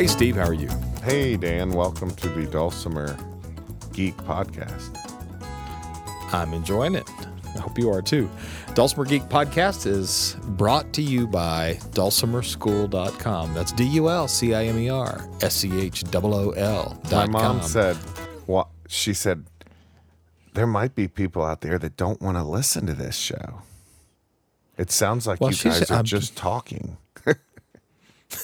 Hey, Steve, how are you? Hey, Dan. Welcome to the Dulcimer Geek Podcast. I'm enjoying it. I hope you are too. Dulcimer Geek Podcast is brought to you by dulcimerschool.com. That's D U L C I M E R S C H O O L. My mom said, "What?" She said, "There might be people out there that don't want to listen to this show. It sounds like Well, you guys are I'm- just talking."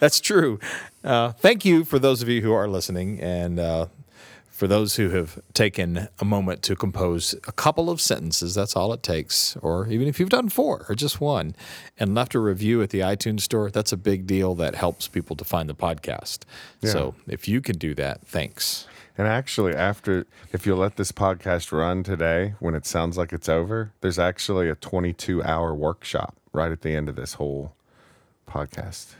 That's true. Uh, thank you for those of you who are listening and uh, for those who have taken a moment to compose a couple of sentences. That's all it takes. Or even if you've done four or just one and left a review at the iTunes store, that's a big deal that helps people to find the podcast. So if you can do that, thanks. And actually, after if you let this podcast run today, when it sounds like it's over, there's actually a 22 hour workshop right at the end of this whole podcast.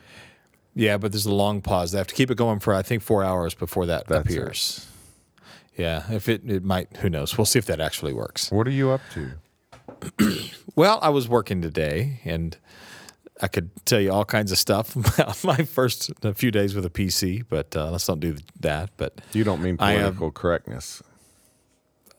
Yeah, but there's a long pause. They have to keep it going for I think four hours before that That's appears. Yeah, if it it might, who knows? We'll see if that actually works. What are you up to? Well, I was working today, and I could tell you all kinds of stuff about my first few days with a PC, but uh, let's not do that. But You don't mean have- political correctness.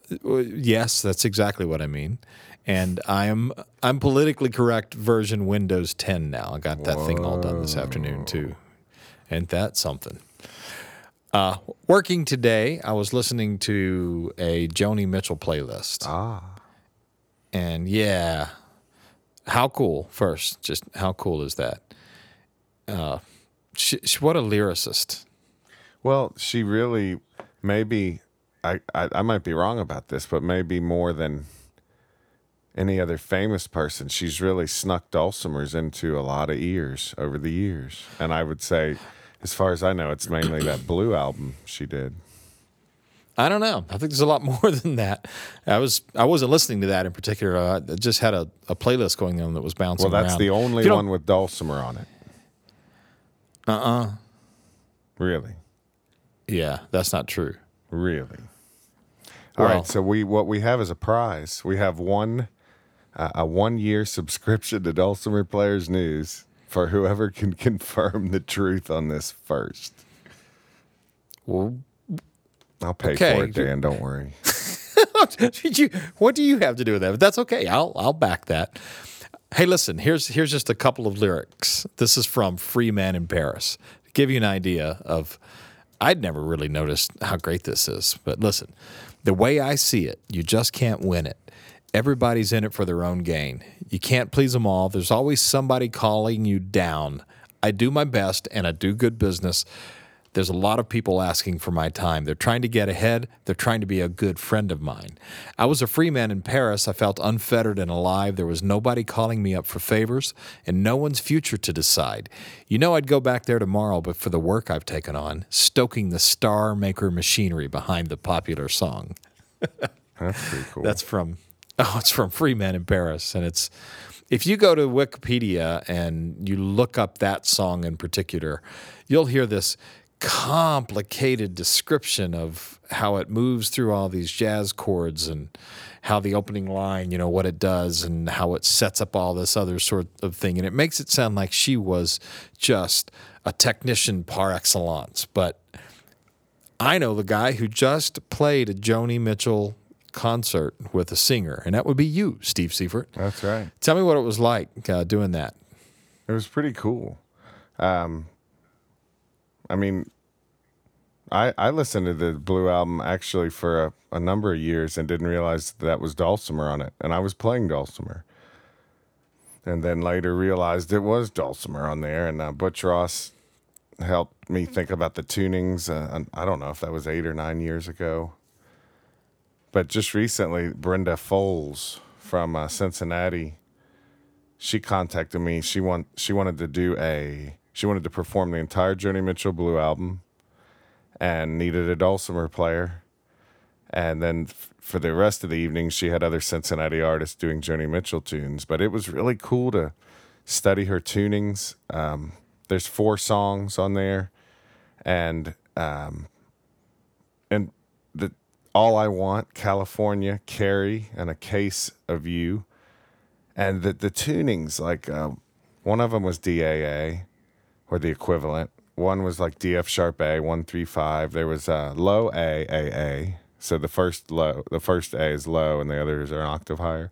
yes, that's exactly what I mean. And I am I'm politically correct version Windows 10 now. I got that thing all done this afternoon too. Ain't that something? Uh, working today, I was listening to a Joni Mitchell playlist. Ah, And yeah, how cool, first, just how cool is that? Uh, she, she, what a lyricist. Well, she really maybe I, I I might be wrong about this, but maybe more than any other famous person, she's really snuck dulcimers into a lot of ears over the years. And I would say, as far as I know, it's mainly that blue album she did. I don't know. I think there's a lot more than that. I was I wasn't listening to that in particular. Uh, I just had a, a playlist going on that was bouncing Well, that's around. the only one with dulcimer on it. Uh uh Really, Yeah, that's not true. really. All right. Well- So we what we have is a prize. We have one uh, a one year subscription to Dulcimer Players News for whoever can confirm the truth on this first. Well, I'll pay Okay. for it, Dan. Don't worry. You, what do you have to do with that? But that's okay. I'll I'll back that. Hey, listen. Here's here's just a couple of lyrics. This is from Free Man in Paris. To give you an idea of, I'd never really noticed how great this is. But listen, the way I see it, you just can't win it. Everybody's in it for their own gain. You can't please them all. There's always somebody calling you down. I do my best and I do good business. There's a lot of people asking for my time. They're trying to get ahead. They're trying to be a good friend of mine. I was a free man in Paris. I felt unfettered and alive. There was nobody calling me up for favors and no one's future to decide. You know, I'd go back there tomorrow, but for the work I've taken on, stoking the star maker machinery behind the popular song. That's pretty cool. That's from oh, it's from Free Man in Paris, and it's if you go to Wikipedia and you look up that song in particular, you'll hear this complicated description of how it moves through all these jazz chords and how the opening line, you know, what it does and how it sets up all this other sort of thing. And it makes it sound like she was just a technician par excellence. But I know the guy who just played a Joni Mitchell concert with a singer, and that would be you, Steve Seifert. That's right. Tell me what it was like uh, doing that. It was pretty cool. Um, I mean, I I listened to the Blue album actually for a, a number of years and didn't realize that was dulcimer on it, and I was playing dulcimer. And then later realized it was dulcimer on there, and uh, Butch Ross helped me think about the tunings. Uh, I don't know if that was eight or nine years ago, but just recently, Brenda Foles from uh, Cincinnati she contacted me. She want she wanted to do a she wanted to perform the entire Joni Mitchell Blue album, and needed a dulcimer player. And then f- for the rest of the evening, she had other Cincinnati artists doing Joni Mitchell tunes. But it was really cool to study her tunings. Um, there's four songs on there, and um, and the all I want, California, Carey, and a case of you and the the tunings like uh, one of them was DAA or the equivalent, one was like D F sharp A one three five. There was uh, low A A A. So the first low, the first A is low, and the others are an octave higher.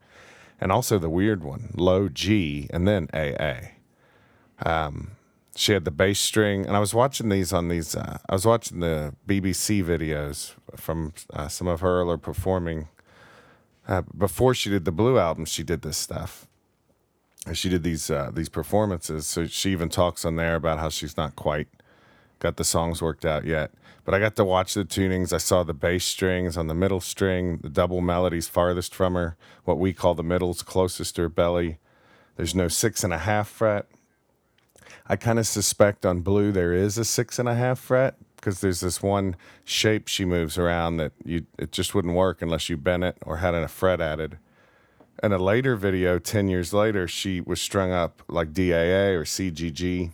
And also the weird one, low G, and then A A. Um, she had the bass string, and I was watching these on these. Uh, I was watching the BBC videos from uh, some of her earlier performing. Uh, before she did the Blue album, she did this stuff. She did these uh, these performances. So she even talks on there about how she's not quite got the songs worked out yet. But I got to watch the tunings. I saw the bass strings on the middle string, the double melodies farthest from her, what we call the middles closest to her belly. There's no six and a half fret I kind of suspect on blue there is a six and a half fret because there's this one shape she moves around that you it just wouldn't work unless you bent it or had a fret added. In a later video, ten years later, she was strung up like DAA or CGG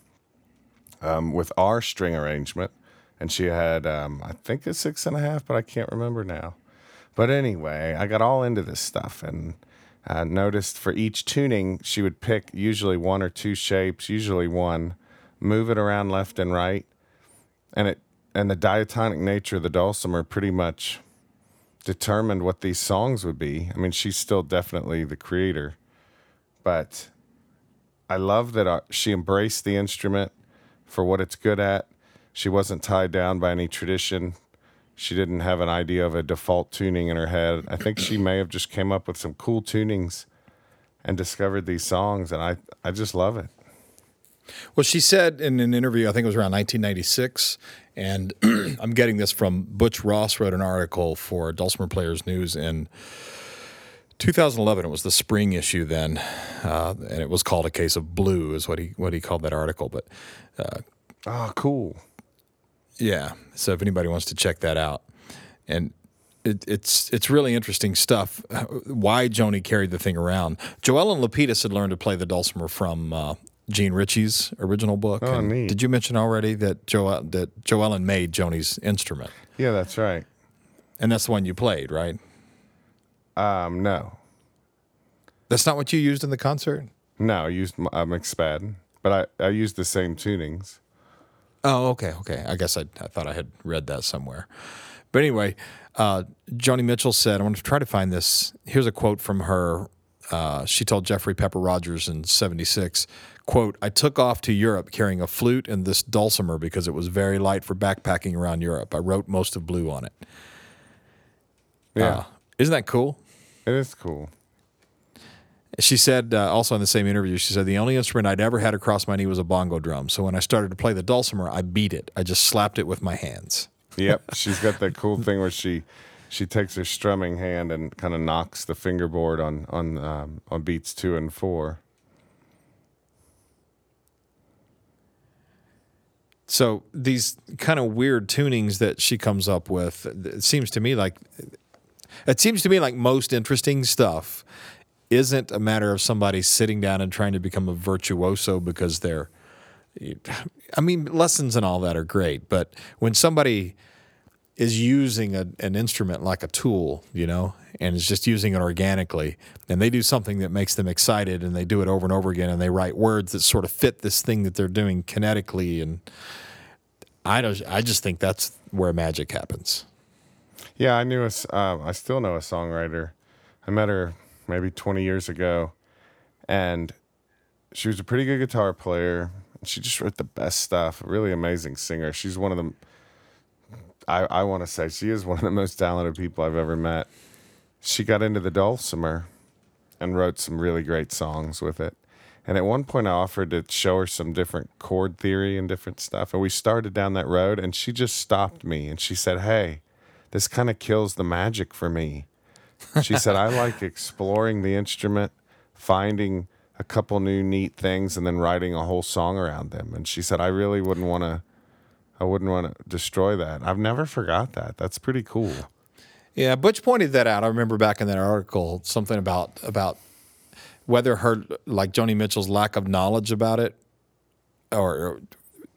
um, with our string arrangement, and she had um, I think a six and a half, but I can't remember now. But anyway, I got all into this stuff and uh, noticed for each tuning, she would pick usually one or two shapes, usually one, move it around left and right, and it and the diatonic nature of the dulcimer pretty much determined what these songs would be. I mean, she's still definitely the creator, but I love that uh, she embraced the instrument for what it's good at. She wasn't tied down by any tradition she didn't have an idea of a default tuning in her head. I think she may have just came up with some cool tunings and discovered these songs, and I I just love it. Well, she said in an interview, I think it was around 1996, and I'm getting this from Butch Ross wrote an article for Dulcimer Players News in 2011. It was the spring issue then, uh, and it was called "A Case of Blue," is what he what he called that article. But uh, oh, cool. Yeah. So if anybody wants to check that out, and it, it's it's really interesting stuff. Why Joni carried the thing around? Joellen Lapidus had learned to play the dulcimer from uh, Jean Ritchie's original book. Oh, neat. Did you mention already that jo- that Joellen made Joni's instrument? Yeah, that's right. And that's the one you played, right? Um, no. That's not what you used in the concert. No, I used a McSpadden, but I, I used the same tunings. Oh, okay, okay. I guess I, I thought I had read that somewhere. But anyway, uh, Joni Mitchell said, I want to try to find this. Here's a quote from her. Uh, she told Jeffrey Pepper Rodgers in 76, quote, I took off to Europe carrying a flute and this dulcimer because it was very light for backpacking around Europe. I wrote most of Blue on it. Yeah. Uh, isn't that cool? It is cool. She said uh, also in the same interview, she said the only instrument I'd ever had across my knee was a bongo drum. So when I started to play the dulcimer, I beat it. I just slapped it with my hands. Yep, she's got that cool thing where she she takes her strumming hand and kind of knocks the fingerboard on on um, on beats two and four. So these kind of weird tunings that she comes up with, it seems to me like it seems to me like most interesting stuff isn't a matter of somebody sitting down and trying to become a virtuoso because they're I mean lessons and all that are great, but when somebody is using a, an instrument like a tool, you know, and is just using it organically, and they do something that makes them excited, and they do it over and over again, and they write words that sort of fit this thing that they're doing kinetically, and I don't, I just think that's where magic happens. Yeah, I knew a, um, I still know a songwriter. I met her maybe 20 years ago. And she was a pretty good guitar player. She just wrote the best stuff. Really amazing singer. She's one of the, I, I want to say, she is one of the most talented people I've ever met. She got into the dulcimer and wrote some really great songs with it. And at one point, I offered to show her some different chord theory and different stuff. And we started down that road, and she just stopped me and she said, Hey, this kind of kills the magic for me. She said, I like exploring the instrument, finding a couple new neat things, and then writing a whole song around them. And she said, I really wouldn't want to. I wouldn't want to destroy that. I've never forgot that. That's pretty cool. Yeah, Butch pointed that out. I remember back in that article something about about whether her like Joni Mitchell's lack of knowledge about it or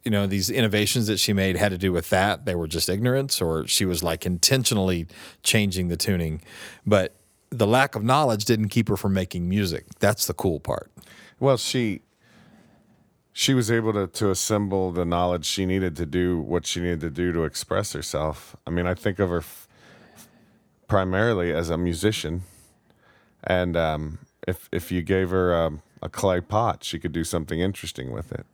you know these innovations that she made had to do with that. They were just ignorance or she was like intentionally changing the tuning. But the lack of knowledge didn't keep her from making music. That's the cool part. Well she she was able to to assemble the knowledge she needed to do what she needed to do to express herself. I mean, I think of her f- primarily as a musician, and um, if if you gave her um, a clay pot, she could do something interesting with it.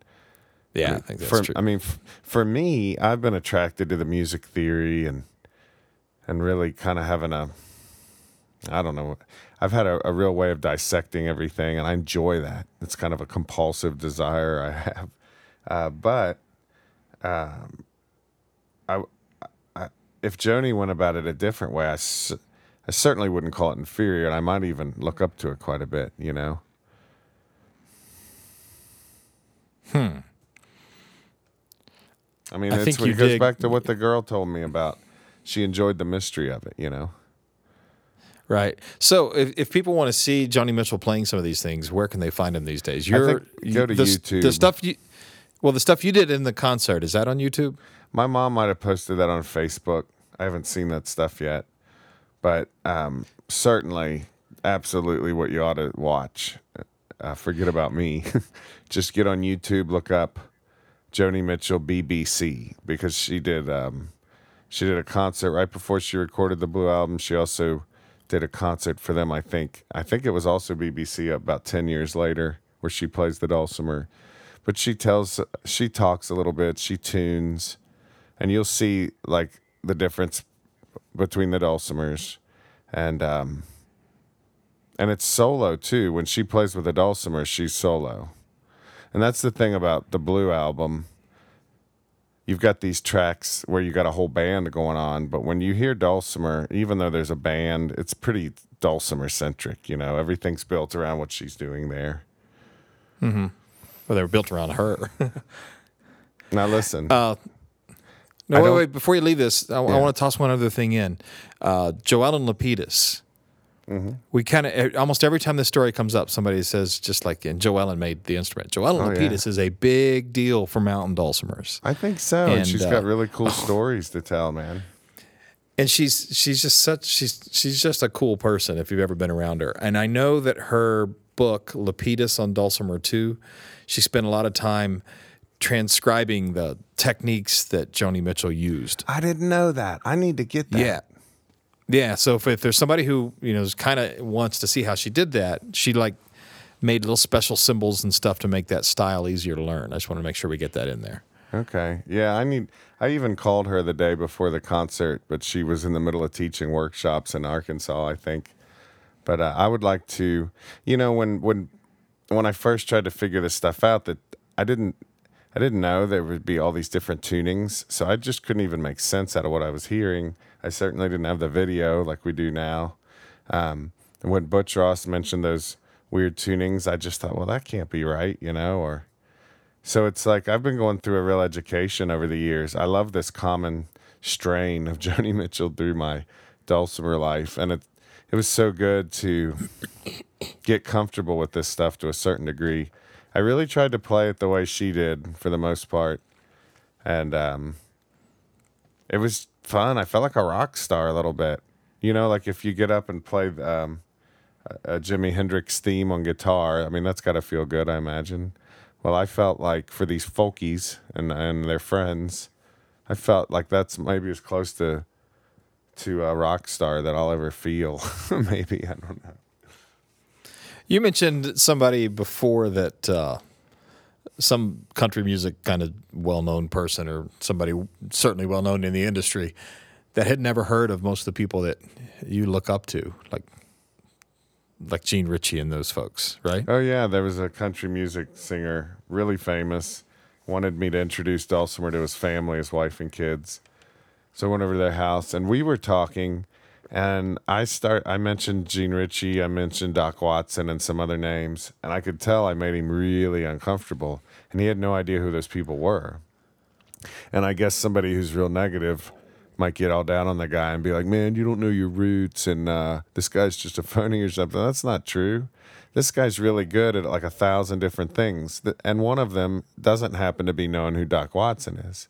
Yeah, I think that's for, true. I mean, f- for me, I've been attracted to the music theory and and really kind of having a, I don't know, I've had a, a real way of dissecting everything, and I enjoy that. It's kind of a compulsive desire I have, uh, but um, I, I, if Joni went about it a different way, I, I certainly wouldn't call it inferior, and I might even look up to it quite a bit. You know. Hmm. I mean, I it's, think it goes dig- back to what the girl told me about. She enjoyed the mystery of it, you know. Right. So if, if people want to see Joni Mitchell playing some of these things, where can they find him these days? think go to the, YouTube. The stuff you, well, the stuff you did in the concert is that on YouTube? My mom might have posted that on Facebook. I haven't seen that stuff yet, but um, certainly, absolutely, what you ought to watch. Uh, forget about me. Just get on YouTube, look up Joni Mitchell BBC because she did um, she did a concert right before she recorded the Blue album. She also did a concert for them. I think I think it was also BBC about ten years later where she plays the dulcimer. But she tells she talks a little bit. She tunes and you'll see like the difference between the dulcimers and um and it's solo too when she plays with a dulcimer she's solo and that's the thing about the blue album you've got these tracks where you got a whole band going on but when you hear dulcimer even though there's a band it's pretty dulcimer centric you know everything's built around what she's doing there Mm-hmm. Well, they were built around her. now listen Uh, no, wait, wait. Before you leave this, I, Yeah. want to toss one other thing in. Uh, Joellen Lapidus. Mm-hmm. We kind of almost every time this story comes up, somebody says just like, and Joellen made the instrument. Joellen Oh, yeah. Is a big deal for mountain dulcimers. i think so and, And, she's uh, got really cool stories to tell man and she's she's just such she's she's just a cool person if you've ever been around her. And I know that her book Lapidus on Dulcimer 2, she spent a lot of time transcribing the techniques that Joni Mitchell used. i didn't know that i need to get that Yeah. Yeah. So if, if there's somebody who, you know, kind of wants to see how she did that, she like made little special symbols and stuff to make that style easier to learn. I just want to make sure we get that in there. Okay. Yeah, I need I even called her the day before the concert, but she was in the middle of teaching workshops in Arkansas, I think. But uh, I would like to, you know, when when when I first tried to figure this stuff out that I didn't I didn't know there would be all these different tunings, so I just couldn't even make sense out of what I was hearing. I certainly didn't have the video like we do now. Um, when Butch Ross mentioned those weird tunings, I just thought, well, that can't be right, you know, or so it's like I've been going through a real education over the years. I love this common strain of Joni Mitchell through my dulcimer life, and it it was so good to get comfortable with this stuff to a certain degree. I really tried to play it the way she did for the most part, and um, it was fun. I felt like a rock star a little bit. You know, like if you get up and play um, a Jimi Hendrix theme on guitar, I mean that's got to feel good, I imagine. Well, I felt like for these folkies and and their friends, I felt like that's maybe as close to to a rock star that I'll ever feel. maybe I don't know. You mentioned somebody before that uh, some country music kind of well known person or somebody certainly well known in the industry that had never heard of most of the people that you look up to, like like Jean Ritchie and those folks, right? Oh yeah, there was a country music singer, really famous, wanted me to introduce Dulcimer to his family, his wife and kids. So I went over to their house and we were talking and I start I mentioned Jean Ritchie, I mentioned Doc Watson and some other names, and I could tell I made him really uncomfortable and he had no idea who those people were. And I guess somebody who's real negative might get all down on the guy and be like, "Man, you don't know your roots, and uh, this guy's just a phony or something." That's not true. This guy's really good at like a thousand different things, and one of them doesn't happen to be knowing who Doc Watson is.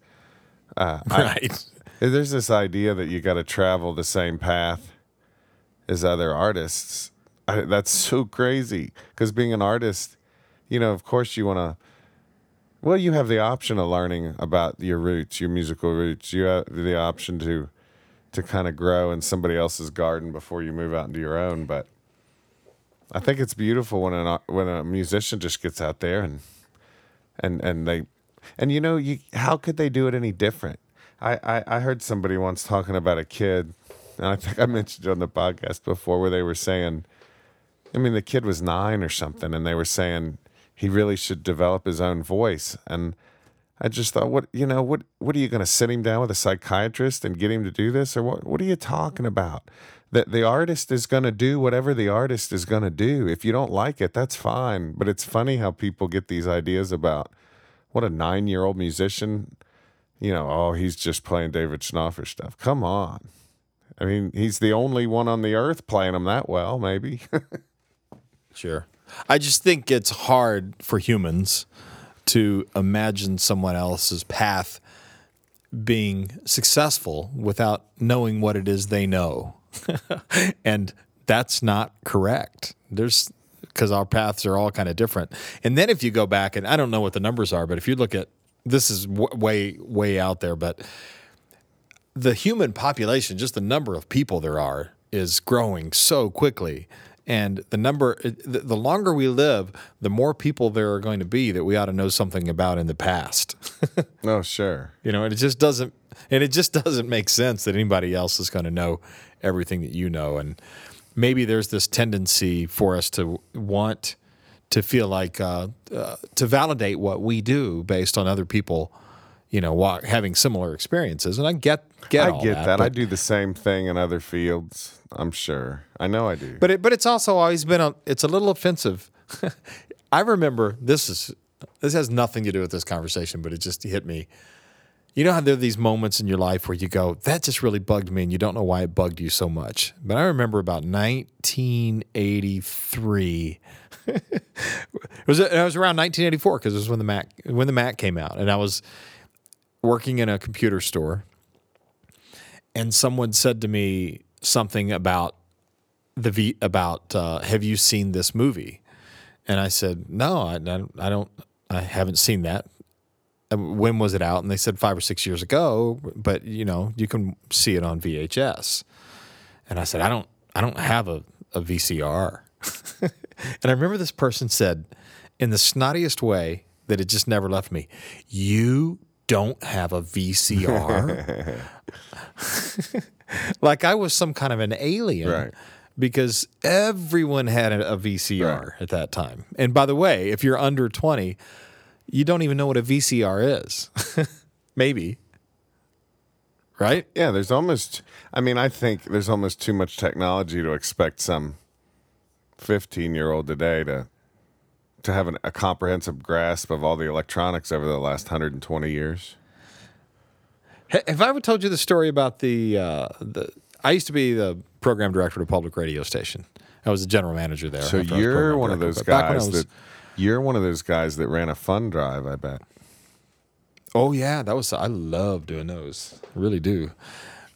right. There's this idea that you got to travel the same path as other artists. I, that's so crazy because being an artist, you know, of course you want to Well, you have the option of learning about your roots, your musical roots. You have the option to to kind of grow in somebody else's garden before you move out into your own. But I think it's beautiful when an when a musician just gets out there and and and they and you know you how could they do it any different? I I, I heard somebody once talking about a kid, and I think I mentioned it on the podcast before, where they were saying, I mean, the kid was nine or something, and they were saying he really should develop his own voice and. I just thought, what you know, what what are you going to sit him down with a psychiatrist and get him to do this, or what? What are you talking about? That the artist is going to do whatever the artist is going to do. If you don't like it, that's fine. But it's funny how people get these ideas about what a nine-year-old musician. You know, oh, he's just playing David Schnaufer stuff. Come on. I mean, he's the only one on the earth playing him that well, maybe. Sure. I just think it's hard for humans to imagine someone else's path being successful without knowing what it is they know. and that's not correct. There's because our paths are all kind of different. And then if you go back and I don't know what the numbers are, but if you look at this is w- way way out there, but the human population, just the number of people there are, is growing so quickly. And the number, the longer we live, the more people there are going to be that we ought to know something about in the past. oh, sure. you know, and it just doesn't, and it just doesn't make sense that anybody else is going to know everything that you know. And maybe there's this tendency for us to want to feel like uh, uh, to validate what we do based on other people, you know, wa- having similar experiences. And I get get I get that. I do the same thing in other fields. I'm sure. I know I do. But it, but it's also always been a it's a little offensive. I remember this is this has nothing to do with this conversation, but it just hit me. You know how there are these moments in your life where you go, that just really bugged me, and you don't know why it bugged you so much. But I remember about 1983. it was it was around 1984 because it was when the Mac when the Mac came out, and I was working in a computer store, and someone said to me something about the v about uh, have you seen this movie? And i said no I, I don't- I don't i haven't seen that. "Um, when was it out? And they said five or six years ago but you know you can see it on vhs and i said i don't i don't have a, a vcr and i remember this person said in the snottiest way that it just never left me you don't have a vcr like I was some kind of an alien. Right. Because everyone had a, a VCR at that time. And by the way, if you're under 20, you don't even know what a VCR is. Maybe. Right? Yeah, there's almost. I mean, I think there's almost too much technology to expect some 15 year old today to to have an, a comprehensive grasp of all the electronics over the last 120 years. Ha- Have I ever told you the story about the uh, the? I used to be the program director of a public radio station. I was the general manager there. So after I was you're one of those But back when I guys was- that you're one of those guys that ran a fund drive. I bet. Oh yeah, that was I love doing those. I really do.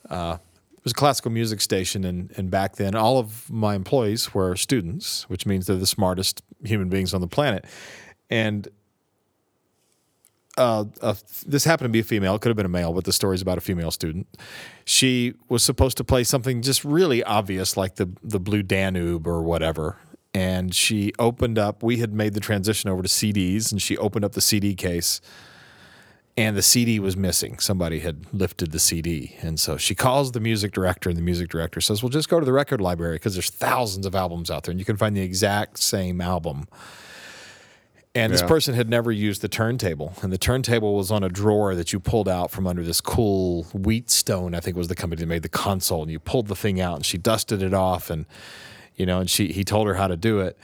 Uh, it was a classical music station, and and back then, all of my employees were students, which means they're the smartest human beings on the planet. And uh, this happened to be a female. It could have been a male, but the story's about a female student. She was supposed to play something just really obvious, like the the Blue Danube or whatever. And she opened up. We had made the transition over to CDs, and she opened up the CD case and the CD was missing. Somebody had lifted the CD. And so she calls the music director, and the music director says, Well, just go to the record library because there's thousands of albums out there, and you can find the exact same album. And this Yeah. person had never used the turntable, and the turntable was on a drawer that you pulled out from under this cool Wheatstone, I think was the company that made the console. And you pulled the thing out, and she dusted it off, and you know, and she he told her how to do it.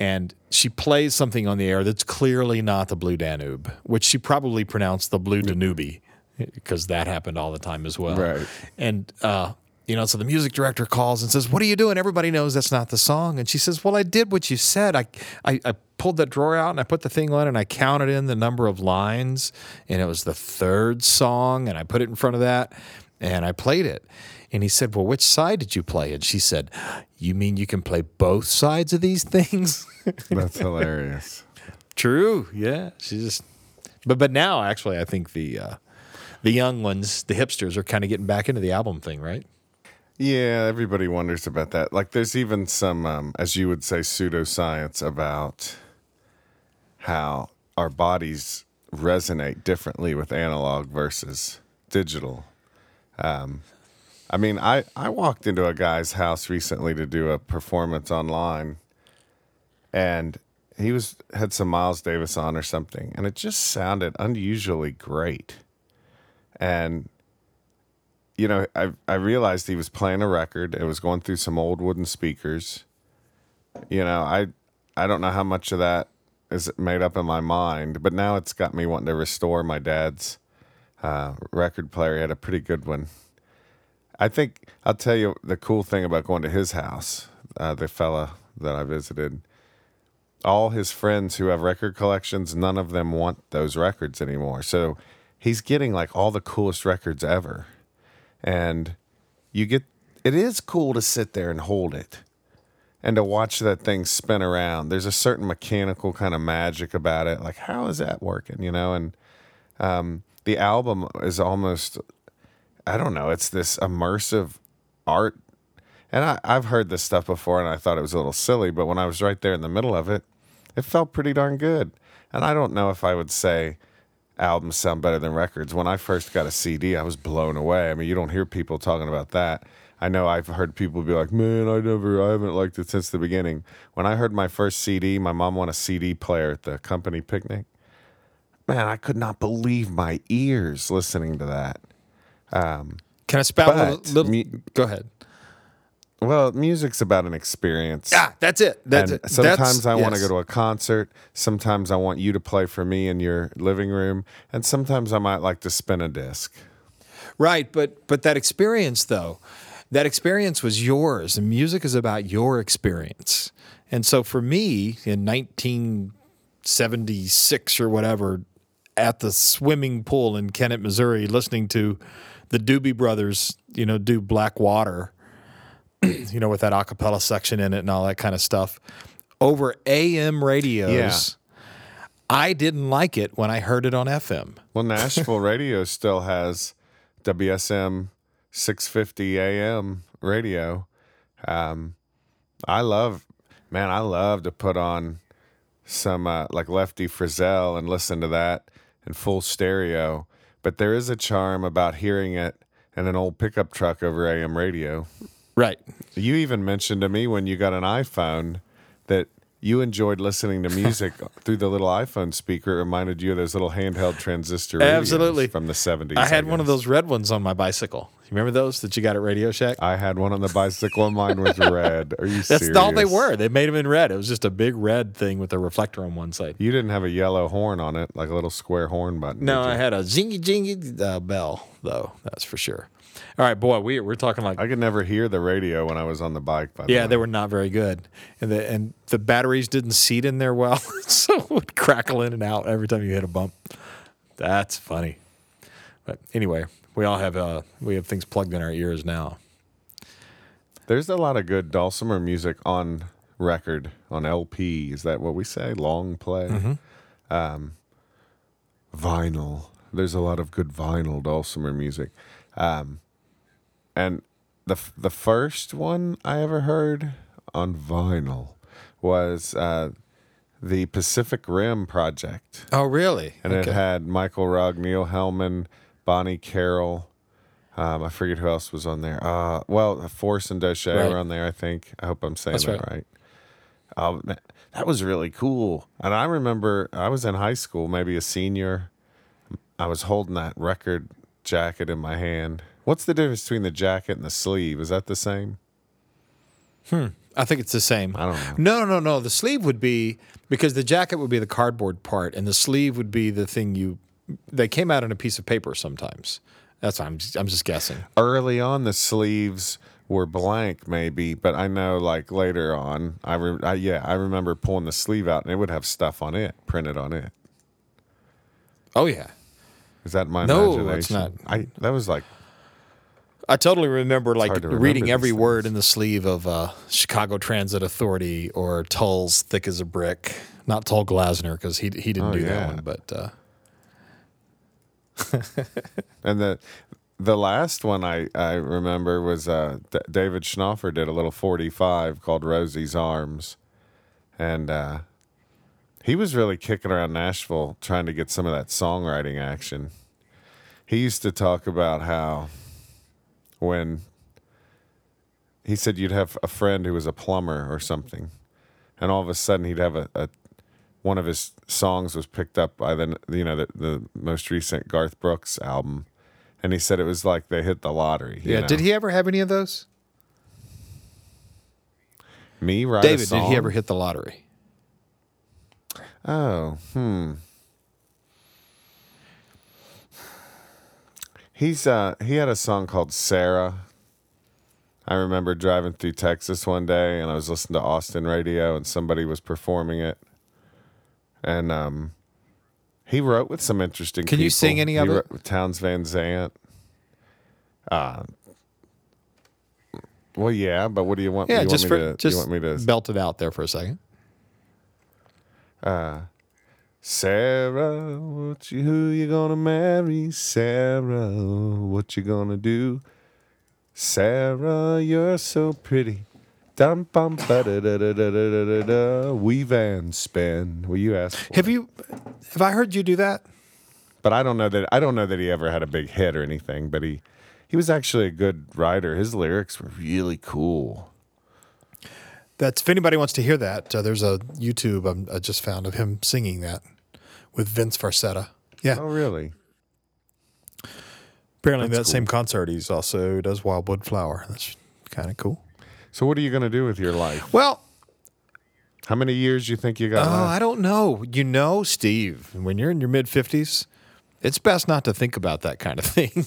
And she plays something on the air that's clearly not the Blue Danube, which she probably pronounced the Blue Danube because that happened all the time as well. Right. And uh, you know, so the music director calls and says, "What are you doing?" Everybody knows that's not the song. And she says, "Well, I did what you said. I, I, I pulled that drawer out and I put the thing on and I counted in the number of lines, and it was the third song, and I put it in front of that, and I played it." And he said, "Well, which side did you play?" And she said, "You mean you can play both sides of these things?" That's hilarious. True. Yeah. She just But but now actually, I think the uh, the young ones, the hipsters, are kind of getting back into the album thing, right? Yeah, everybody wonders about that. Like, there's even some, um, as you would say, pseudoscience about how our bodies resonate differently with analog versus digital. Um, I mean, I, I walked into a guy's house recently to do a performance online, and he was had some Miles Davis on or something, and it just sounded unusually great. And you know, I I realized he was playing a record. It was going through some old wooden speakers. You know, I I don't know how much of that is made up in my mind, but now it's got me wanting to restore my dad's uh, record player. He had a pretty good one. I think I'll tell you the cool thing about going to his house. Uh, the fella that I visited, all his friends who have record collections, none of them want those records anymore. So he's getting like all the coolest records ever and you get it is cool to sit there and hold it and to watch that thing spin around there's a certain mechanical kind of magic about it like how is that working you know and um, the album is almost i don't know it's this immersive art and I, i've heard this stuff before and i thought it was a little silly but when i was right there in the middle of it it felt pretty darn good and i don't know if i would say albums sound better than records. When I first got a CD, I was blown away. I mean, you don't hear people talking about that. I know I've heard people be like, "Man, I never, I haven't liked it since the beginning." When I heard my first CD, my mom won a CD player at the company picnic. Man, I could not believe my ears listening to that. Um, Can I spout a little? Little go ahead. well, music's about an experience. Yeah, that's it. That's and it. sometimes That's- I want to yes. go to a concert. Sometimes I want you to play for me in your living room, and sometimes I might like to spin a disc. Right, but but that experience though, that experience was yours. And music is about your experience. And so for me in 1976 or whatever at the swimming pool in Kennett, Missouri, listening to the Doobie Brothers, you know, do Black Water, you know, with that acapella section in it and all that kind of stuff over AM radios. I didn't like it when I heard it on FM. Well, Nashville radio still has WSM 650 AM radio. Um, I love, man, I love to put on some uh, like Lefty Frizzell and listen to that in full stereo. But there is a charm about hearing it in an old pickup truck over AM radio. Right. You even mentioned to me when you got an iPhone that you enjoyed listening to music through the little iPhone speaker. It reminded you of those little handheld transistor radios Absolutely. from the 70s. I had one of those red ones on my bicycle. You remember those that you got at Radio Shack? I had one on the bicycle and mine was red. Are you That's serious? all they were. They made them in red. It was just a big red thing with a reflector on one side. You didn't have a yellow horn on it, like a little square horn button. No. I had a zingy jingy uh, bell though. That's for sure. All right, boy, we we're talking like I could never hear the radio when I was on the bike. By the way. yeah, way. they were not very good, and the and the batteries didn't seat in there well, so it would crackle in and out every time you hit a bump. That's funny. But anyway, we all have uh we have things plugged in our ears now. There's a lot of good dulcimer music on record on LP. Is that what we say? Long play. Mm-hmm. Um, vinyl. There's a lot of good vinyl dulcimer music, um, and the f- the first one I ever heard on vinyl was uh, the Pacific Rim Project, Oh, really? and it had Michael Rugg, Neal Hellman, Bonnie Carol. Um, I forget who else was on there. Uh, well, Force and d'Ossché Right. were on there. I think. I hope I'm saying That's that right. right. Oh, man, that was really cool. And I remember I was in high school, maybe a senior. I was holding that record jacket in my hand. What's the difference between the jacket and the sleeve? Is that the same? Hmm. I think it's the same. I don't know. No, no, no. The sleeve would be because the jacket would be the cardboard part, and the sleeve would be the thing you. They came out in a piece of paper sometimes. That's I'm. Just, I'm just guessing. Early on, the sleeves were blank, maybe, but I know like later on, I, re- I yeah, I remember pulling the sleeve out and it would have stuff on it printed on it. Oh yeah, Is that my No, imagination? it's not. I that was like I totally remember like to remember reading every these word in the sleeve of uh, Chicago Transit Authority or Tull's "Thick as a Brick." Not Tull Glazener because he he didn't Oh, do that one, but uh, and the the last one I, I remember was uh, D- David Schnaufer did a little 45 called Rosie's Arms. And uh, he was really kicking around Nashville trying to get some of that songwriting action. He used to talk about how when he said you'd have a friend who was a plumber or something, and all of a sudden he'd have a, a one of his songs was picked up by the you know the, the most recent Garth Brooks album and he said it was like they hit the lottery. Yeah. know? Did he ever have any of those? Me a David, did he ever hit the lottery? Oh, hmm. He's uh he had a song called Sarah. I remember driving through Texas one day and I was listening to Austin radio and somebody was performing it. And um he wrote with some interesting Can you sing any He of it? wrote with Townes Van Zandt. Uh well, yeah, but what do you want? Yeah, you just want me for to, just you want me to belt it out there for a second. Uh, Sarah, what you who you gonna marry? Sarah, what you gonna do? Sarah, you're so pretty. Dum bum ba da da da da da da da. Weave and spin. Will you ask? For Have you? Have I heard you do that? But I don't know that I don't know that he ever had a big hit or anything. But he he was actually a good writer. His lyrics were really cool. That's if anybody wants to hear that. Uh, there's a YouTube um, I just found of him singing that with Vince Farcetta. Yeah, Oh, really? apparently that that's same concert he's also does Wildwood Flower. That's kind of cool. So what are you gonna do with your life? Well, How many years do you think you got? oh, left? I don't know. You know, Steve, when you're in your mid fifties, it's best not to think about that kind of thing.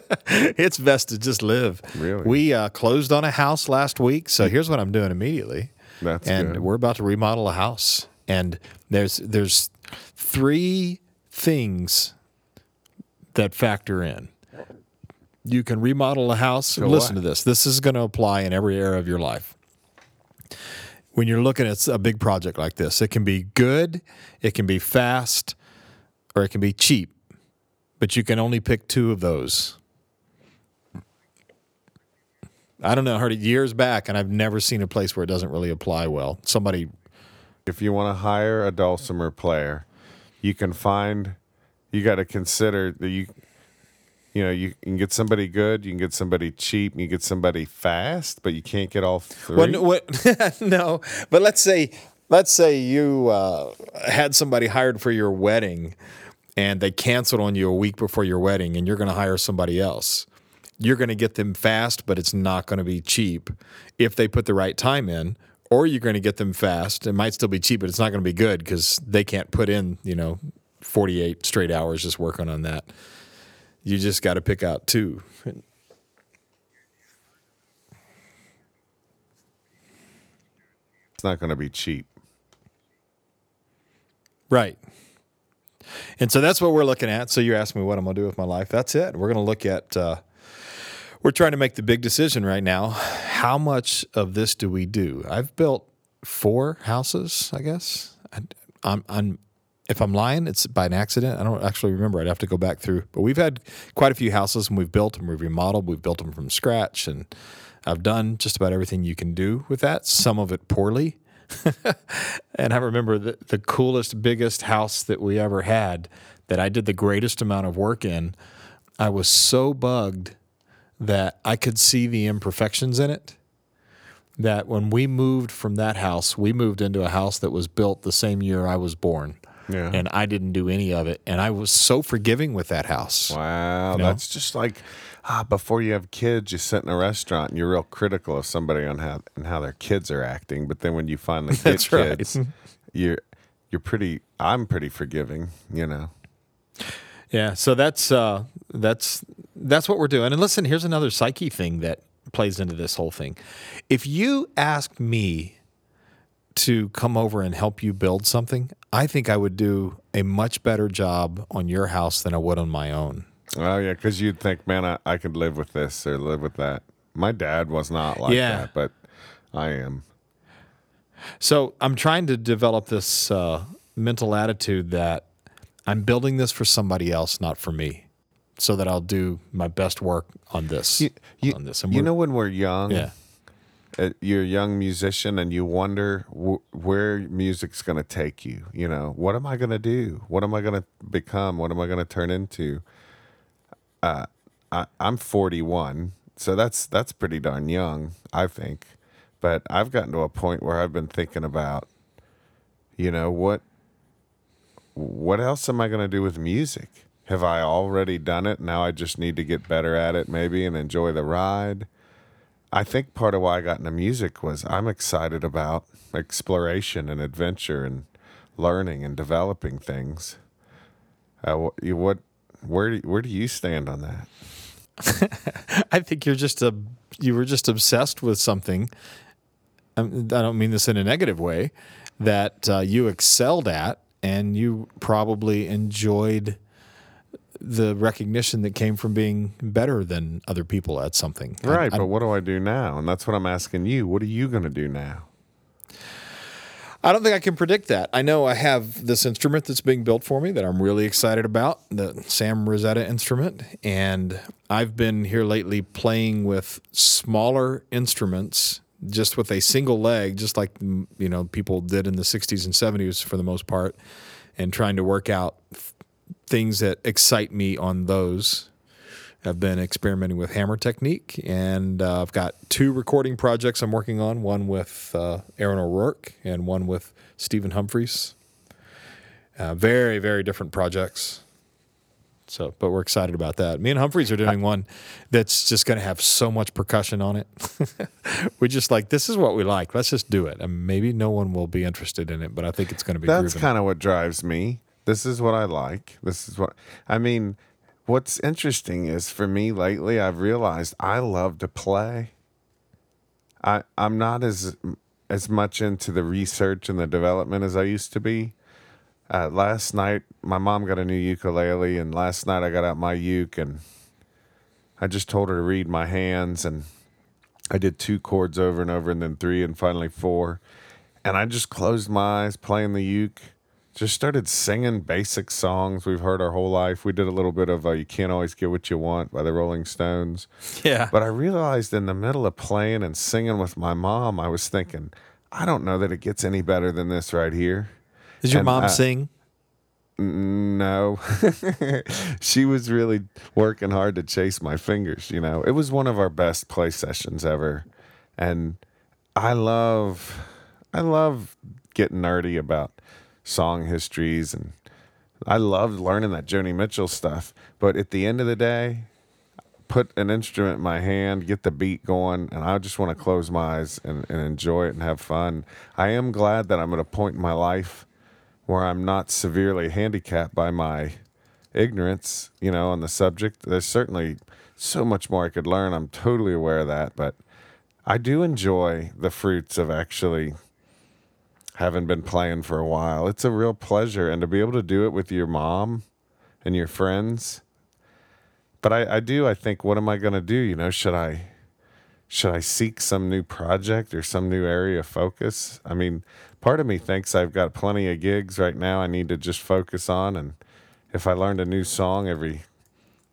it's best to just live. Really? We uh, closed on a house last week, so here's what I'm doing immediately. That's and good. we're about to remodel a house. And there's there's three things that factor in. You can remodel a house. Listen what? to this. This is going to apply in every area of your life. When you're looking at a big project like this, it can be good, it can be fast, or it can be cheap. But you can only pick two of those. I don't know. I heard it years back, and I've never seen a place where it doesn't really apply well. Somebody if you want to hire a dulcimer player, you can find. You got to consider that you, you know, you can get somebody good, you can get somebody cheap, you can get somebody fast, but you can't get all three. Well, no, what, no, but let's say let's say you uh, had somebody hired for your wedding, and they canceled on you a week before your wedding, and you're going to hire somebody else. You're going to get them fast, but it's not going to be cheap if they put the right time in. Or you're going to get them fast. It might still be cheap, but it's not going to be good because they can't put in, you know, 48 straight hours just working on that. You just got to pick out two. it's not going to be cheap. Right. And so that's what we're looking at. So you asked me what I'm going to do with my life. That's it. We're going to look at, uh, we're trying to make the big decision right now. How much of this do we do? I've built four houses, I guess. I'm, I'm, if I'm lying, it's by an accident. I don't actually remember. I'd have to go back through. But we've had quite a few houses and we've built them, we've remodeled, we've built them from scratch. And I've done just about everything you can do with that, some of it poorly. and I remember the, the coolest, biggest house that we ever had that I did the greatest amount of work in. I was so bugged that I could see the imperfections in it. That when we moved from that house, we moved into a house that was built the same year I was born. Yeah. And I didn't do any of it. And I was so forgiving with that house. Wow, know? that's just like ah, before you have kids, you sit in a restaurant and you're real critical of somebody on how and how their kids are acting. But then when you finally get That's right. kids, you're you're pretty. I'm pretty forgiving, you know. Yeah, so that's uh, that's that's what we're doing. And listen, here's another psyche thing that plays into this whole thing. If you asked me to come over and help you build something, I think I would do a much better job on your house than I would on my own. Oh yeah, because you'd think, man, I, I could live with this or live with that. My dad was not like Yeah. that, but I am. So I'm trying to develop this uh, mental attitude that I'm building this for somebody else, not for me, so that I'll do my best work on this. You, you, on this, you know when we're young, yeah, uh, you're a young musician and you wonder w- where music's going to take you. You know, what am I going to do? What am I going to become? What am I going to turn into? Uh, I, I'm 41, so that's that's pretty darn young, I think. But I've gotten to a point where I've been thinking about, you know, what what else am I going to do with music? Have I already done it? Now I just need to get better at it, maybe, and enjoy the ride. I think part of why I got into music was I'm excited about exploration and adventure and learning and developing things. Uh, what, where, do, where do you stand on that? I think you're just a you were just obsessed with something. Um, I don't mean this in a negative way. That uh, you excelled at, and you probably enjoyed the recognition that came from being better than other people at something. Right, I, but what do I do now? And that's what I'm asking you. What are you going to do now? I don't think I can predict that. I know I have this instrument that's being built for me that I'm really excited about, the Sam Rizzetta instrument. And I've been here lately playing with smaller instruments just with a single leg, just like you know people did in the 60s and 70s for the most part, and trying to work out things that excite me on those. I've been experimenting with hammer technique, and uh, I've got two recording projects I'm working on. One with uh, Aaron O'Rourke, and one with Stephen Humphreys. Uh, very, very different projects. So, but we're excited about that. Me and Humphreys are doing one that's just going to have so much percussion on it. we're just like, this is what we like. Let's just do it. And maybe no one will be interested in it, but I think it's going to be. That's kind of what drives me. This is what I like. This is what I mean. What's interesting is for me lately, I've realized I love to play. I I'm not as as much into the research and the development as I used to be. Uh, last night, my mom got a new ukulele, and last night I got out my uke and I just told her to read my hands, and I did two chords over and over, and then three, and finally four. And I just closed my eyes, playing the uke, just started singing basic songs we've heard our whole life. We did a little bit of uh, "You Can't Always Get What You Want" by the Rolling Stones. yeah. But I realized in the middle of playing and singing with my mom, I was thinking, I don't know that it gets any better than this right here. Does your and mom I- sing? No, she was really working hard to chase my fingers. You know, it was one of our best play sessions ever, and I love, I love getting nerdy about song histories, and I loved learning that Joni Mitchell stuff. But at the end of the day, put an instrument in my hand, get the beat going, and I just want to close my eyes and, and enjoy it and have fun. I am glad that I'm at a point in my life where I'm not severely handicapped by my ignorance, you know, on the subject. There's certainly so much more I could learn. I'm totally aware of that, but I do enjoy the fruits of actually having been playing for a while. It's a real pleasure and to be able to do it with your mom and your friends. But I, I do, I think, what am I going to do? You know, should I should I seek some new project or some new area of focus? I mean, part of me thinks I've got plenty of gigs right now I need to just focus on. And if I learned a new song every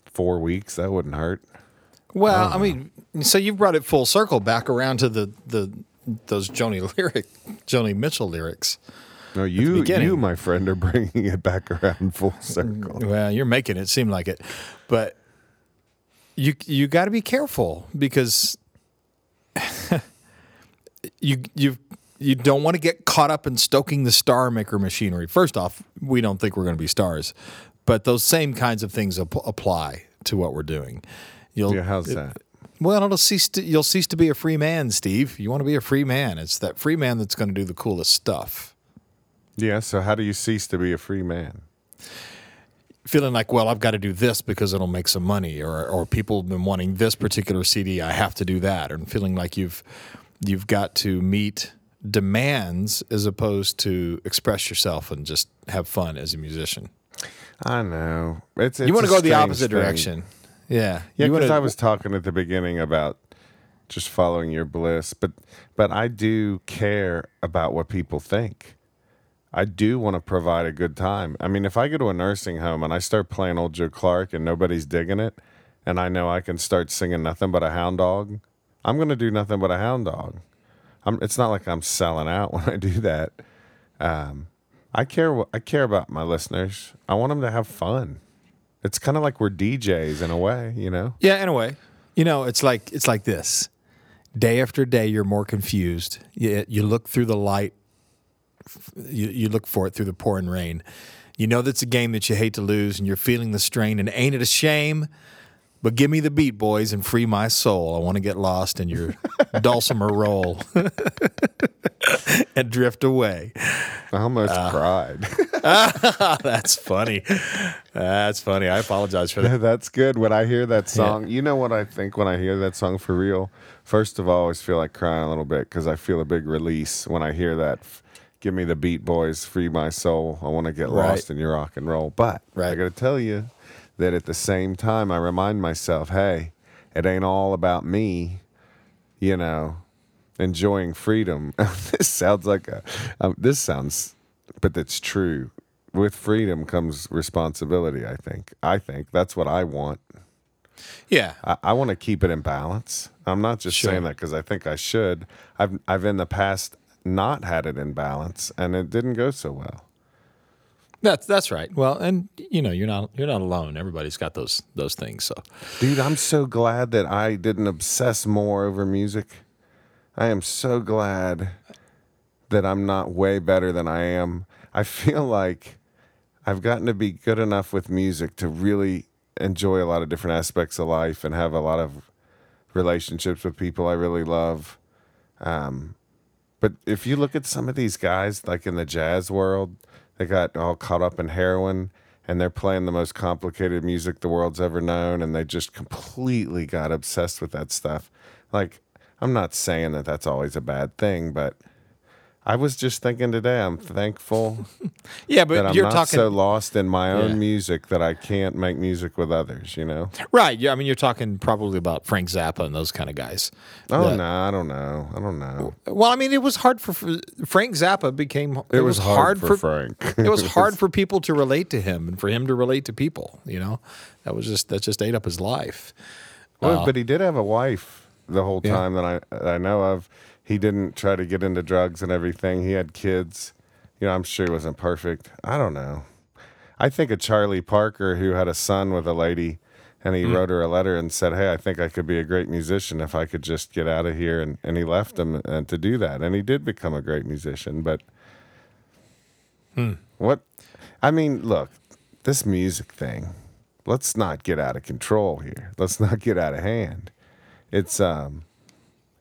four weeks, that wouldn't hurt. Well, I mean, so you've brought it full circle back around to the the those Joni lyric, Joni Mitchell lyrics. No, you, you, my friend, are bringing it back around full circle. Well, you're making it seem like it, but you you got to be careful because you you you don't want to get caught up in stoking the star maker machinery. First off, we don't think we're going to be stars, but those same kinds of things ap- apply to what we're doing. You'll Yeah, how's that? Well, it'll cease to, you'll cease to be a free man, Steve. You want to be a free man. It's that free man that's going to do the coolest stuff. Yeah, so how do you cease to be a free man? Feeling like, well, I've got to do this because it'll make some money, or or people have been wanting this particular CD, I have to do that, and feeling like you've you've got to meet demands as opposed to express yourself and just have fun as a musician. I know. It's, it's you want to go the opposite thing. direction. Yeah. Yeah, You because I was talking at the beginning about just following your bliss, but but I do care about what people think. I do want to provide a good time. I mean, if I go to a nursing home and I start playing old Joe Clark and nobody's digging it, and I know I can start singing nothing but a hound dog, I'm going to do nothing but a hound dog. I'm, it's not like I'm selling out when I do that. Um, I care. I care about my listeners. I want them to have fun. It's kind of like we're DJs in a way, you know. Yeah, in a way. You know, it's like it's like this. Day after day, you're more confused. You, you look through the light. You, you look for it through the pouring rain. You know that's a game that you hate to lose, and you're feeling the strain. And ain't it a shame? But give me the beat, boys, and free my soul. I want to get lost in your dulcimer roll and drift away. I almost uh, cried. That's funny. That's funny. I apologize for that. That's good. When I hear that song, you know what I think when I hear that song for real? First of all, I always feel like crying a little bit because I feel a big release when I hear that. Give me the beat, boys, free my soul. I want to get Right. lost in your rock and roll. But I got to tell you that at the same time, I remind myself, hey, it ain't all about me, you know, enjoying freedom. this sounds like a, um, this sounds, but that's true. With freedom comes responsibility, I think. I think that's what I want. Yeah. I, I want to keep it in balance. I'm not just Sure. saying that because I think I should. I've I've in the past not had it in balance, and it didn't go so well. That's that's right. Well, and you know, you're not you're not alone. Everybody's got those those things. So Dude, I'm so glad that I didn't obsess more over music. I am so glad that I'm not way better than I am. I feel like I've gotten to be good enough with music to really enjoy a lot of different aspects of life and have a lot of relationships with people I really love. Um, but if you look at some of these guys, like in the jazz world, they got all caught up in heroin and they're playing the most complicated music the world's ever known and they just completely got obsessed with that stuff. Like, I'm not saying that that's always a bad thing, but I was just thinking today, I'm thankful yeah, but I'm you're not talking so lost in my own Yeah. music that I can't make music with others, you know? right. Yeah, I mean, you're talking probably about Frank Zappa and those kind of guys. Oh, That- no, I don't know. I don't know. Well, I mean, it was hard for Frank Zappa became. It, was hard for Frank. it was hard for people to relate to him and for him to relate to people. You know, that was just that just ate up his life. Well, uh, but he did have a wife the whole Yeah. time that I that I know of. He didn't try to get into drugs and everything. He had kids. You know, I'm sure he wasn't perfect. I don't know. I think of Charlie Parker who had a son with a lady and he mm. wrote her a letter and said, Hey, I think I could be a great musician if I could just get out of here and, and he left him and to do that. And he did become a great musician, but hmm. what I mean, look, this music thing, let's not get out of control here. Let's not get out of hand. It's um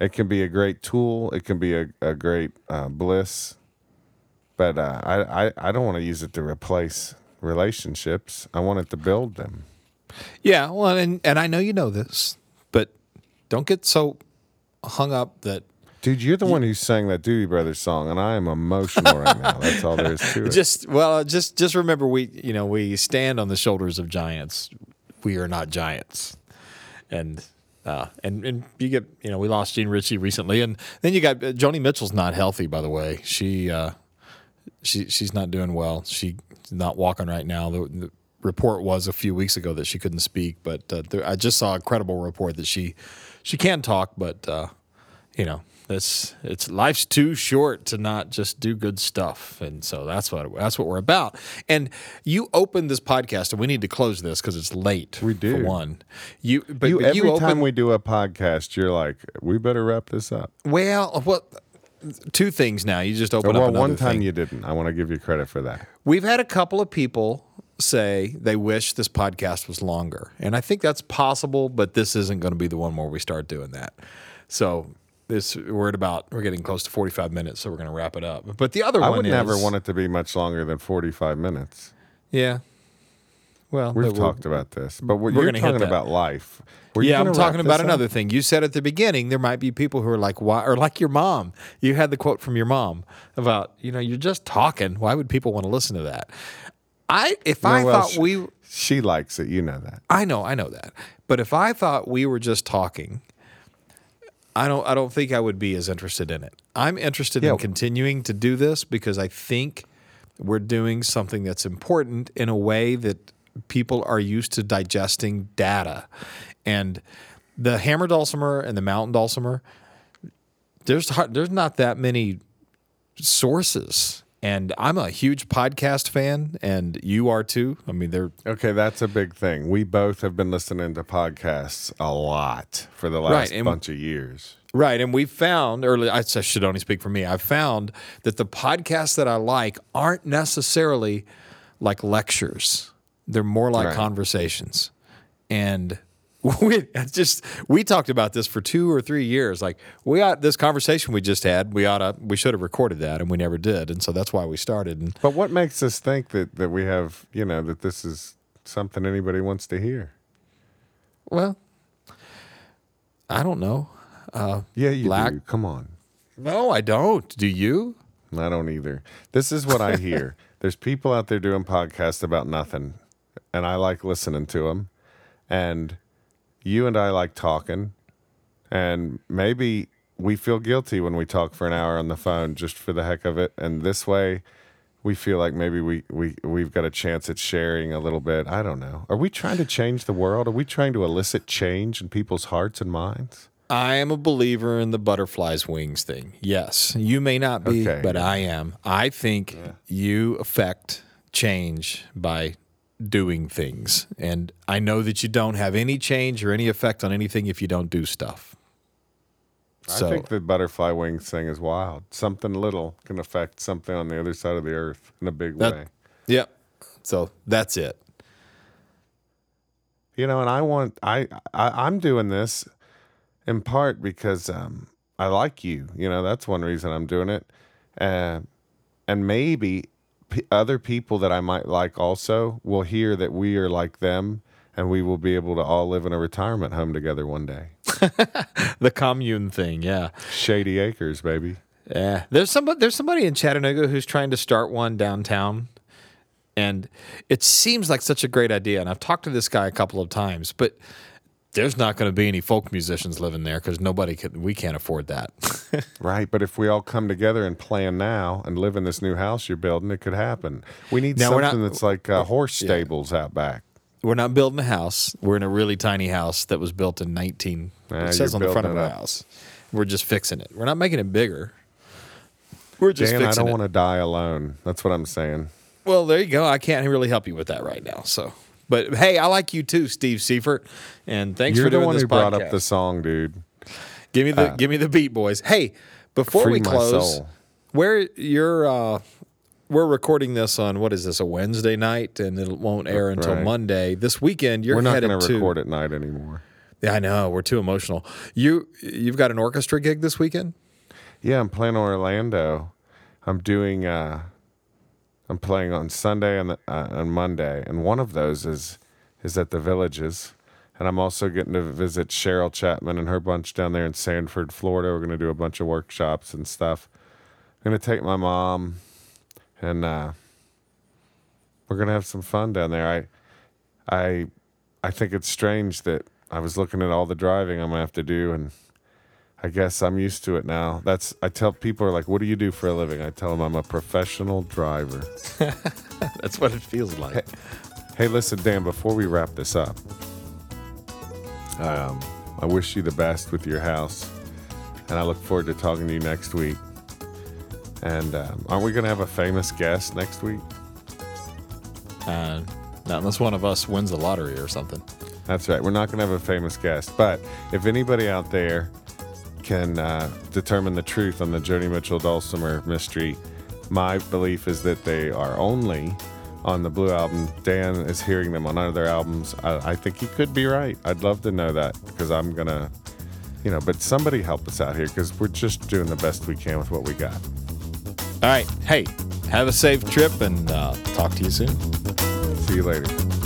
it can be a great tool, it can be a, a great uh, bliss, but uh, I, I, I don't want to use it to replace relationships. I want it to build them. Yeah, well, and and I know you know this, but don't get so hung up that Dude, you're the one who sang that Doobie Brothers song, and I am emotional right now. That's all there is to it. just well, just just remember we you know we stand on the shoulders of giants. We are not giants, and. Uh, and and you get you know we lost Jean Ritchie recently, and then you got uh, Joni Mitchell's not healthy by the way. She uh, she she's not doing well. She's not walking right now. The, the report was a few weeks ago that she couldn't speak, but uh, there, I just saw a credible report that she she can talk, but uh, you know it's it's life's too short to not just do good stuff, and so that's what that's what we're about. And you opened this podcast, and we need to close this because it's late. We do. for one. You but, you, every you opened, time we do a podcast, you're like, we better wrap this up. well, what two things now? You just opened well, up one time thing. you didn't. I want to give you credit for that. We've had a couple of people say they wish this podcast was longer. And I think that's possible, but this isn't going to be the one where we start doing that. So this we're at about we're getting close to 45 minutes, so we're going to wrap it up. But the other I one would is never want it to be much longer than 45 minutes. Yeah. Well, We've talked about this, but what we're you're talking about life. Were yeah, I'm talking about up? another thing. You said at the beginning there might be people who are like, "Why?" or like your mom. You had the quote from your mom about, you know, you're just talking. Why would people want to listen to that? I if No, I well, thought she- we She likes it. You know that. I know, I know that. But if I thought we were just talking, I don't I don't think I would be as interested in it. I'm interested Yeah. in continuing to do this because I think We're doing something that's important in a way that people are used to digesting data. And the hammer dulcimer and the mountain dulcimer, there's there's not that many sources. And I'm a huge podcast fan, and you are too. I mean, they're Okay, that's a big thing. We both have been listening to podcasts a lot for the last Right, bunch of years. Right. And we found early, I should only speak for me. I found that the podcasts that I like aren't necessarily like lectures, they're more like Right. conversations. And we just we talked about this for two or three years. Like we ought this conversation we just had, we ought to we should have recorded that and we never did. And so that's why we started. And But what makes us think that, that we have, you know, that this is something anybody wants to hear? well, I don't know. Uh, yeah, you Black- do. Come on. No, I don't. Do you? I don't either. This is what I hear. There's people out there doing podcasts about nothing, and I like listening to them. And you and I like talking, and maybe we feel guilty when we talk for an hour on the phone just for the heck of it. And this way, we feel like maybe we, we, we've got a chance at sharing a little bit. I don't know. Are we trying to change the world? Are we trying to elicit change in people's hearts and minds? I am a believer in the butterfly's wings thing. Yes, you may not be, Okay. but I am. I think you affect change by doing things. And I know that you don't have any change or any effect on anything if you don't do stuff. So I think the butterfly wings thing is wild. Something little can affect something on the other side of the earth in a big That- way. yeah. So that's it. You know, and I want I, I I'm doing this in part because um, I like you. You know, that's one reason I'm doing it, uh, and maybe p- other people that I might like also will hear that we are like them, and we will be able to all live in a retirement home together one day. The commune thing, yeah. Shady Acres, baby. Yeah, there's somebody there's somebody in Chattanooga who's trying to start one downtown, and it seems like such a great idea. And I've talked to this guy a couple of times, but there's not going to be any folk musicians living there because nobody could. We can't afford that. Right, but if we all come together and plan now and live in this new house you're building, it could happen. We need Now, something not- that's like uh, horse stables out back. We're not building a house. We're in a really tiny house that was built in 19. Ah, it says on the front of our house. We're just fixing it. We're not making it bigger. We're just Dan, I don't want to die alone. That's what I'm saying. Well, there you go. I can't really help you with that right now. So, but hey, I like you too, Steve Seifert, and thanks You're for the doing one this who brought up the song, dude. Give me the give me the beat, boys. Hey, before we close, where you're uh, we're recording this on what is this a Wednesday night, and it won't air until Right. Monday. This weekend, you're We're not going to to. record at night anymore. Yeah, I know we're too emotional. You you've got an orchestra gig this weekend. Yeah, I'm playing Orlando. I'm doing. Uh, I'm playing on Sunday and uh, on Monday, and one of those is is at the Villages, and I'm also getting to visit Cheryl Chapman and her bunch down there in Sanford, Florida. We're to do a bunch of workshops and stuff. I'm to take my mom, and uh, we're to have some fun down there. I, I, I think it's strange that I was looking at all the driving I'm to have to do, and I guess I'm used to it now. That's I tell people are like, "What do you do for a living?" I tell them I'm a professional driver. That's what it feels like. Hey, listen, Dan. Before we wrap this up, um, I wish you the best with your house, and I look forward to talking to you next week. And um, aren't we going to have a famous guest next week? Uh, not unless one of us wins the lottery or something. That's right. We're not going to have a famous guest, but if anybody out there can uh, determine the truth on the Joni Mitchell Dulcimer mystery, my belief is that they are only on the Blue album. Dan is hearing them on other albums. I, I think he could be right. I'd love to know that because I'm gonna, you know. But somebody help us out here because we're just doing the best we can with what we got. All right. Hey, have a safe trip and uh, talk to you soon. See you later.